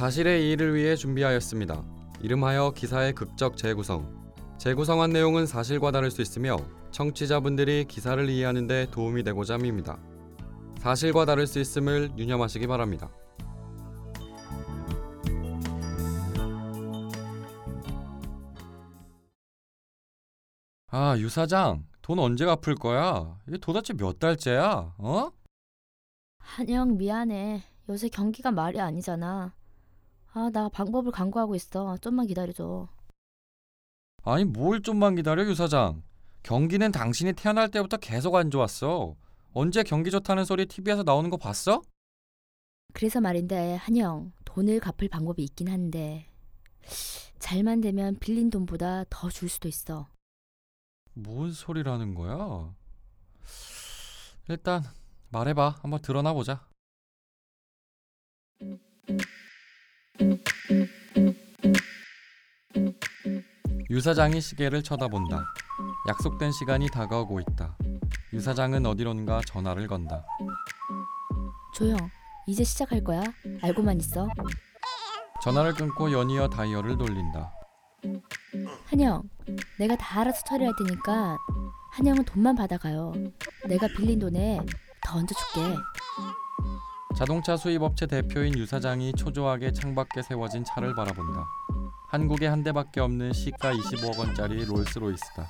사실의 이의를 위해 준비하였습니다. 이름하여 기사의 극적 재구성. 재구성한 내용은 사실과 다를 수 있으며 청취자분들이 기사를 이해하는 데 도움이 되고자 합니다. 사실과 다를 수 있음을 유념하시기 바랍니다. 아, 유 사장, 돈 언제 갚을 거야? 이게 도대체 몇 달째야? 어? 한영 미안해. 요새 경기가 말이 아니잖아. 아, 나 방법을 강구하고 있어. 좀만 기다려줘. 아니 뭘 좀만 기다려 유 사장. 경기는 당신이 태어날 때부터 계속 안 좋았어. 언제 경기 좋다는 소리 TV에서 나오는 거 봤어? 그래서 말인데, 한영, 돈을 갚을 방법이 있긴 한데, 잘만 되면 빌린 돈보다 더 줄 수도 있어. 뭔 소리라는 거야? 일단 말해봐. 한번 드러나 보자. 유 사장이 시계를 쳐다본다. 약속된 시간이 다가오고 있다. 유 사장은 어디론가 전화를 건다. 조영, 이제 시작할 거야. 알고만 있어. 전화를 끊고 연이어 다이얼을 돌린다. 한영, 내가 다 알아서 처리할 테니까 한영은 돈만 받아가요. 내가 빌린 돈에 더 얹어줄게. 자동차 수입업체 대표인 유 사장이 초조하게 창밖에 세워진 차를 바라본다. 한국에 한 대밖에 없는 시가 25억 원짜리 롤스로이스다.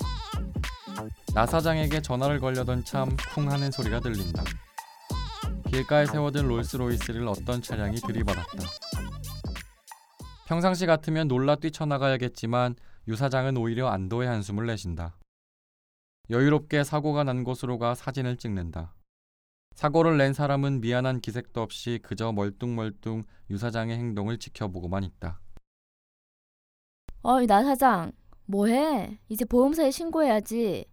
나 사장에게 전화를 걸려던 참 쿵 하는 소리가 들린다. 길가에 세워둔 롤스로이스를 어떤 차량이 들이받았다. 평상시 같으면 놀라 뛰쳐나가야겠지만 유 사장은 오히려 안도의 한숨을 내쉰다. 여유롭게 사고가 난 곳으로 가 사진을 찍는다. 사고를 낸 사람은 미안한 기색도 없이 그저 멀뚱멀뚱 유 사장의 행동을 지켜보고만 있다. 어이, 나 사장. 뭐해? 이제 보험사에 신고해야지.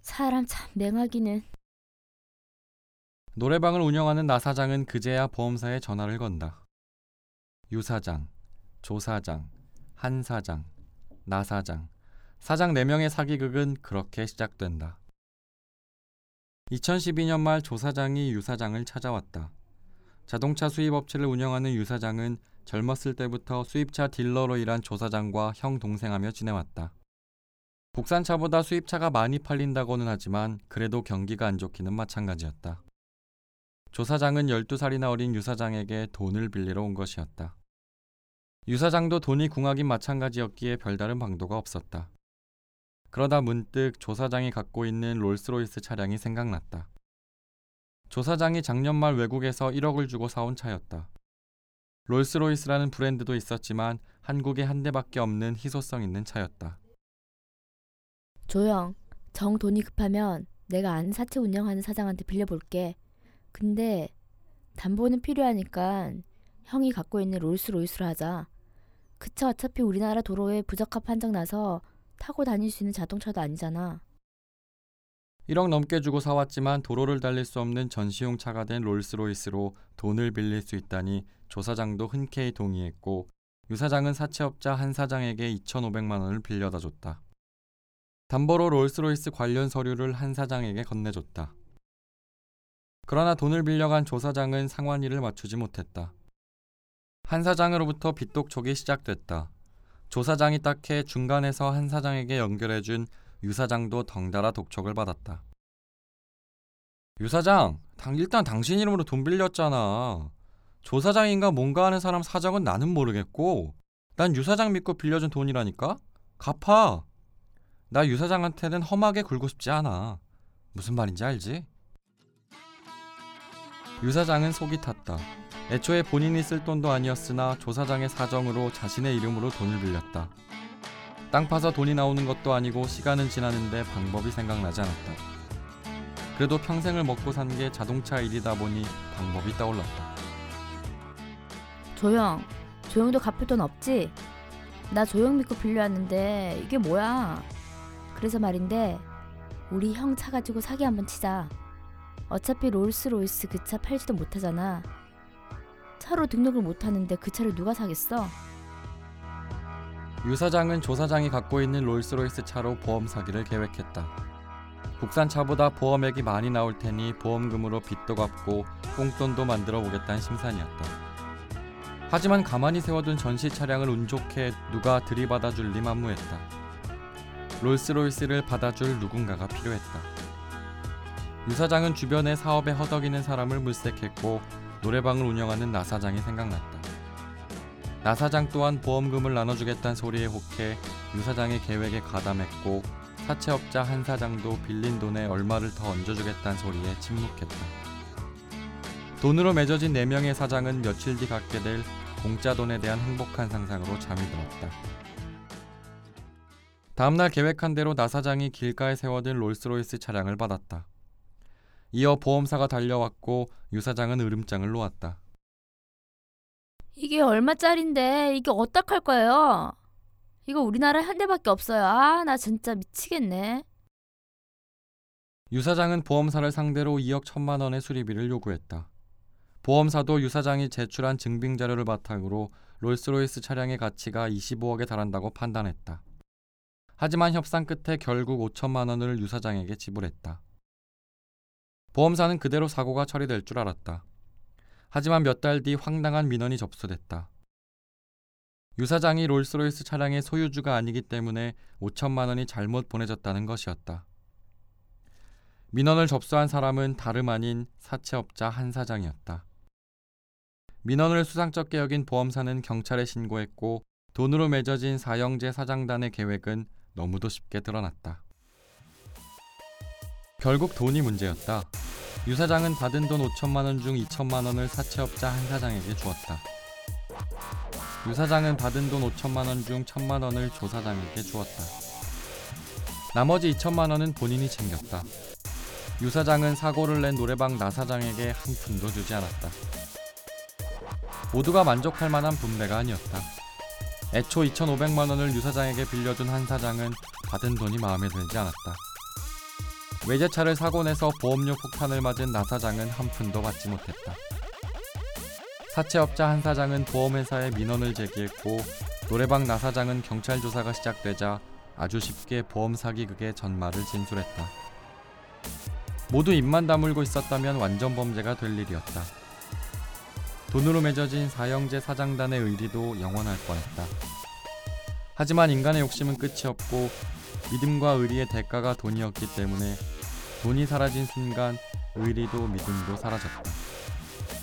사람 참 맹하기는. 노래방을 운영하는 나 사장은 그제야 보험사에 전화를 건다. 유 사장, 조 사장, 한 사장, 나 사장, 사장 4명의 사기극은 그렇게 시작된다. 2012년 말 조 사장이 유 사장을 찾아왔다. 자동차 수입 업체를 운영하는 유 사장은 젊었을 때부터 수입차 딜러로 일한 조 사장과 형 동생하며 지내왔다. 국산차보다 수입차가 많이 팔린다고는 하지만 그래도 경기가 안 좋기는 마찬가지였다. 조 사장은 12살이나 어린 유 사장에게 돈을 빌리러 온 것이었다. 유 사장도 돈이 궁하긴 마찬가지였기에 별다른 방도가 없었다. 그러다 문득 조 사장이 갖고 있는 롤스로이스 차량이 생각났다. 조 사장이 작년 말 외국에서 1억을 주고 사온 차였다. 롤스로이스라는 브랜드도 있었지만 한국에 한 대밖에 없는 희소성 있는 차였다. 조영, 정 돈이 급하면 내가 아는 사채 운영하는 사장한테 빌려볼게. 근데 담보는 필요하니까 형이 갖고 있는 롤스로이스로 하자. 그차 어차피 우리나라 도로에 부적합 판정 나서 타고 다닐 수 있는 자동차도 아니잖아. 1억 넘게 주고 사왔지만 도로를 달릴 수 없는 전시용 차가 된 롤스로이스로 돈을 빌릴 수 있다니 조 사장도 흔쾌히 동의했고 유 사장은 사채업자 한 사장에게 2,500만 원을 빌려다 줬다. 담보로 롤스로이스 관련 서류를 한 사장에게 건네줬다. 그러나 돈을 빌려간 조 사장은 상환일을 맞추지 못했다. 한 사장으로부터 빚독촉이 시작됐다. 조 사장이 딱해 중간에서 한 사장에게 연결해준 유 사장도 덩달아 독촉을 받았다. 유 사장, 당, 일단 당신 이름으로 돈 빌렸잖아. 조 사장인가 뭔가 하는 사람 사정은 나는 모르겠고, 난 유 사장 믿고 빌려준 돈이라니까? 갚아. 나 유 사장한테는 험하게 굴고 싶지 않아. 무슨 말인지 알지? 유 사장은 속이 탔다. 애초에 본인이 쓸 돈도 아니었으나 조 사장의 사정으로 자신의 이름으로 돈을 빌렸다. 땅 파서 돈이 나오는 것도 아니고 시간은 지나는데 방법이 생각나지 않았다. 그래도 평생을 먹고 산 게 자동차 일이다 보니 방법이 떠올랐다. 조영, 조영도 갚을 돈 없지? 나 조영 믿고 빌려왔는데 이게 뭐야? 그래서 말인데 우리 형 차 가지고 사기 한번 치자. 어차피 롤스로이스 그 차 팔지도 못하잖아. 차로 등록을 못하는데 그 차를 누가 사겠어? 유 사장은 조 사장이 갖고 있는 롤스로이스 차로 보험 사기를 계획했다. 국산 차보다 보험액이 많이 나올 테니 보험금으로 빚도 갚고 꽁돈도 만들어 보겠다는 심산이었다. 하지만 가만히 세워둔 전시 차량을 운 좋게 누가 들이받아 줄 리 만무했다. 롤스로이스를 받아줄 누군가가 필요했다. 유 사장은 주변에 사업에 허덕이는 사람을 물색했고 노래방을 운영하는 나 사장이 생각났다. 나 사장 또한 보험금을 나눠주겠다는 소리에 혹해 유 사장의 계획에 가담했고 사채업자 한 사장도 빌린 돈에 얼마를 더 얹어주겠다는 소리에 침묵했다. 돈으로 맺어진 네 명의 사장은 며칠 뒤 갖게 될 공짜 돈에 대한 행복한 상상으로 잠이 들었다. 다음날 계획한 대로 나 사장이 길가에 세워둔 롤스로이스 차량을 받았다. 이어 보험사가 달려왔고 유 사장은 으름장을 놓았다. 이게 얼마짜린데 이게 어떡할 거예요? 이거 우리나라에 한 대밖에 없어요. 아, 나 진짜 미치겠네. 유 사장은 보험사를 상대로 2억 1천만 원의 수리비를 요구했다. 보험사도 유 사장이 제출한 증빙 자료를 바탕으로 롤스로이스 차량의 가치가 25억에 달한다고 판단했다. 하지만 협상 끝에 결국 5천만 원을 유 사장에게 지불했다. 보험사는 그대로 사고가 처리될 줄 알았다. 하지만 몇 달 뒤 황당한 민원이 접수됐다. 유 사장이 롤스로이스 차량의 소유주가 아니기 때문에 5천만 원이 잘못 보내졌다는 것이었다. 민원을 접수한 사람은 다름 아닌 사채업자 한 사장이었다. 민원을 수상쩍게 여긴 보험사는 경찰에 신고했고 돈으로 맺어진 사형제 사장단의 계획은 너무도 쉽게 드러났다. 결국 돈이 문제였다. 유 사장은 받은 돈 5천만 원 중 2천만 원을 사채업자 한 사장에게 주었다. 유 사장은 받은 돈 5천만 원 중 1천만 원을 조 사장에게 주었다. 나머지 2천만 원은 본인이 챙겼다. 유 사장은 사고를 낸 노래방 나 사장에게 한 푼도 주지 않았다. 모두가 만족할 만한 분배가 아니었다. 애초 2,500만 원을 유 사장에게 빌려준 한 사장은 받은 돈이 마음에 들지 않았다. 외제차를 사고 내서 보험료 폭탄을 맞은 나 사장은 한 푼도 받지 못했다. 사채업자 한 사장은 보험회사에 민원을 제기했고 노래방 나 사장은 경찰 조사가 시작되자 아주 쉽게 보험 사기극의 전말을 진술했다. 모두 입만 다물고 있었다면 완전 범죄가 될 일이었다. 돈으로 맺어진 사형제 사장단의 의리도 영원할 뻔했다. 하지만 인간의 욕심은 끝이 없고 믿음과 의리의 대가가 돈이었기 때문에 돈이 사라진 순간 의리도 믿음도 사라졌다.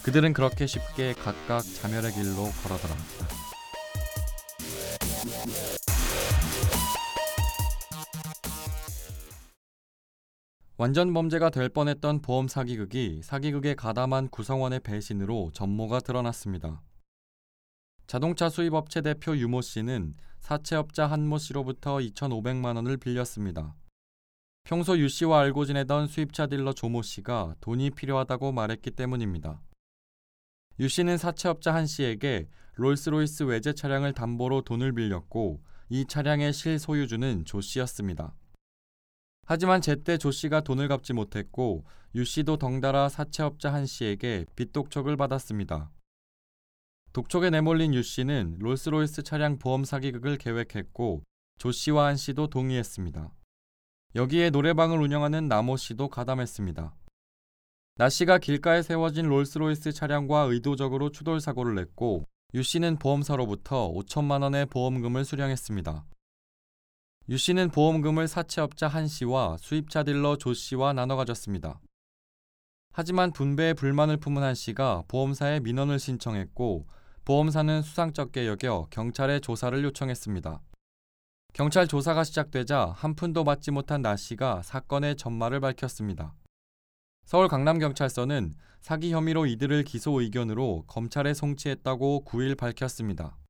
그들은 그렇게 쉽게 각각 자멸의 길로 걸어 들어갔다. 완전 범죄가 될 뻔했던 보험 사기극이 사기극에 가담한 구성원의 배신으로 전모가 드러났습니다. 자동차 수입업체 대표 유모 씨는 사채업자 한모 씨로부터 2,500만 원을 빌렸습니다. 평소 유 씨와 알고 지내던 수입차 딜러 조모 씨가 돈이 필요하다고 말했기 때문입니다. 유 씨는 사채업자 한 씨에게 롤스로이스 외제 차량을 담보로 돈을 빌렸고 이 차량의 실소유주는 조 씨였습니다. 하지만 제때 조 씨가 돈을 갚지 못했고 유 씨도 덩달아 사채업자 한 씨에게 빚독촉을 받았습니다. 독촉에 내몰린 유 씨는 롤스로이스 차량 보험 사기극을 계획했고 조 씨와 한 씨도 동의했습니다. 여기에 노래방을 운영하는 나모 씨도 가담했습니다. 나 씨가 길가에 세워진 롤스로이스 차량과 의도적으로 추돌 사고를 냈고 유 씨는 보험사로부터 5천만 원의 보험금을 수령했습니다. 유 씨는 보험금을 사채업자 한 씨와 수입차 딜러 조 씨와 나눠 가졌습니다. 하지만 분배에 불만을 품은 한 씨가 보험사에 민원을 신청했고 보험사는 수상쩍게 여겨 경찰에 조사를 요청했습니다. 경찰 조사가 시작되자 한 푼도 받지 못한 나 씨가 사건의 전말을 밝혔습니다. 서울 강남경찰서는 사기 혐의로 이들을 기소 의견으로 검찰에 송치했다고 9일 밝혔습니다.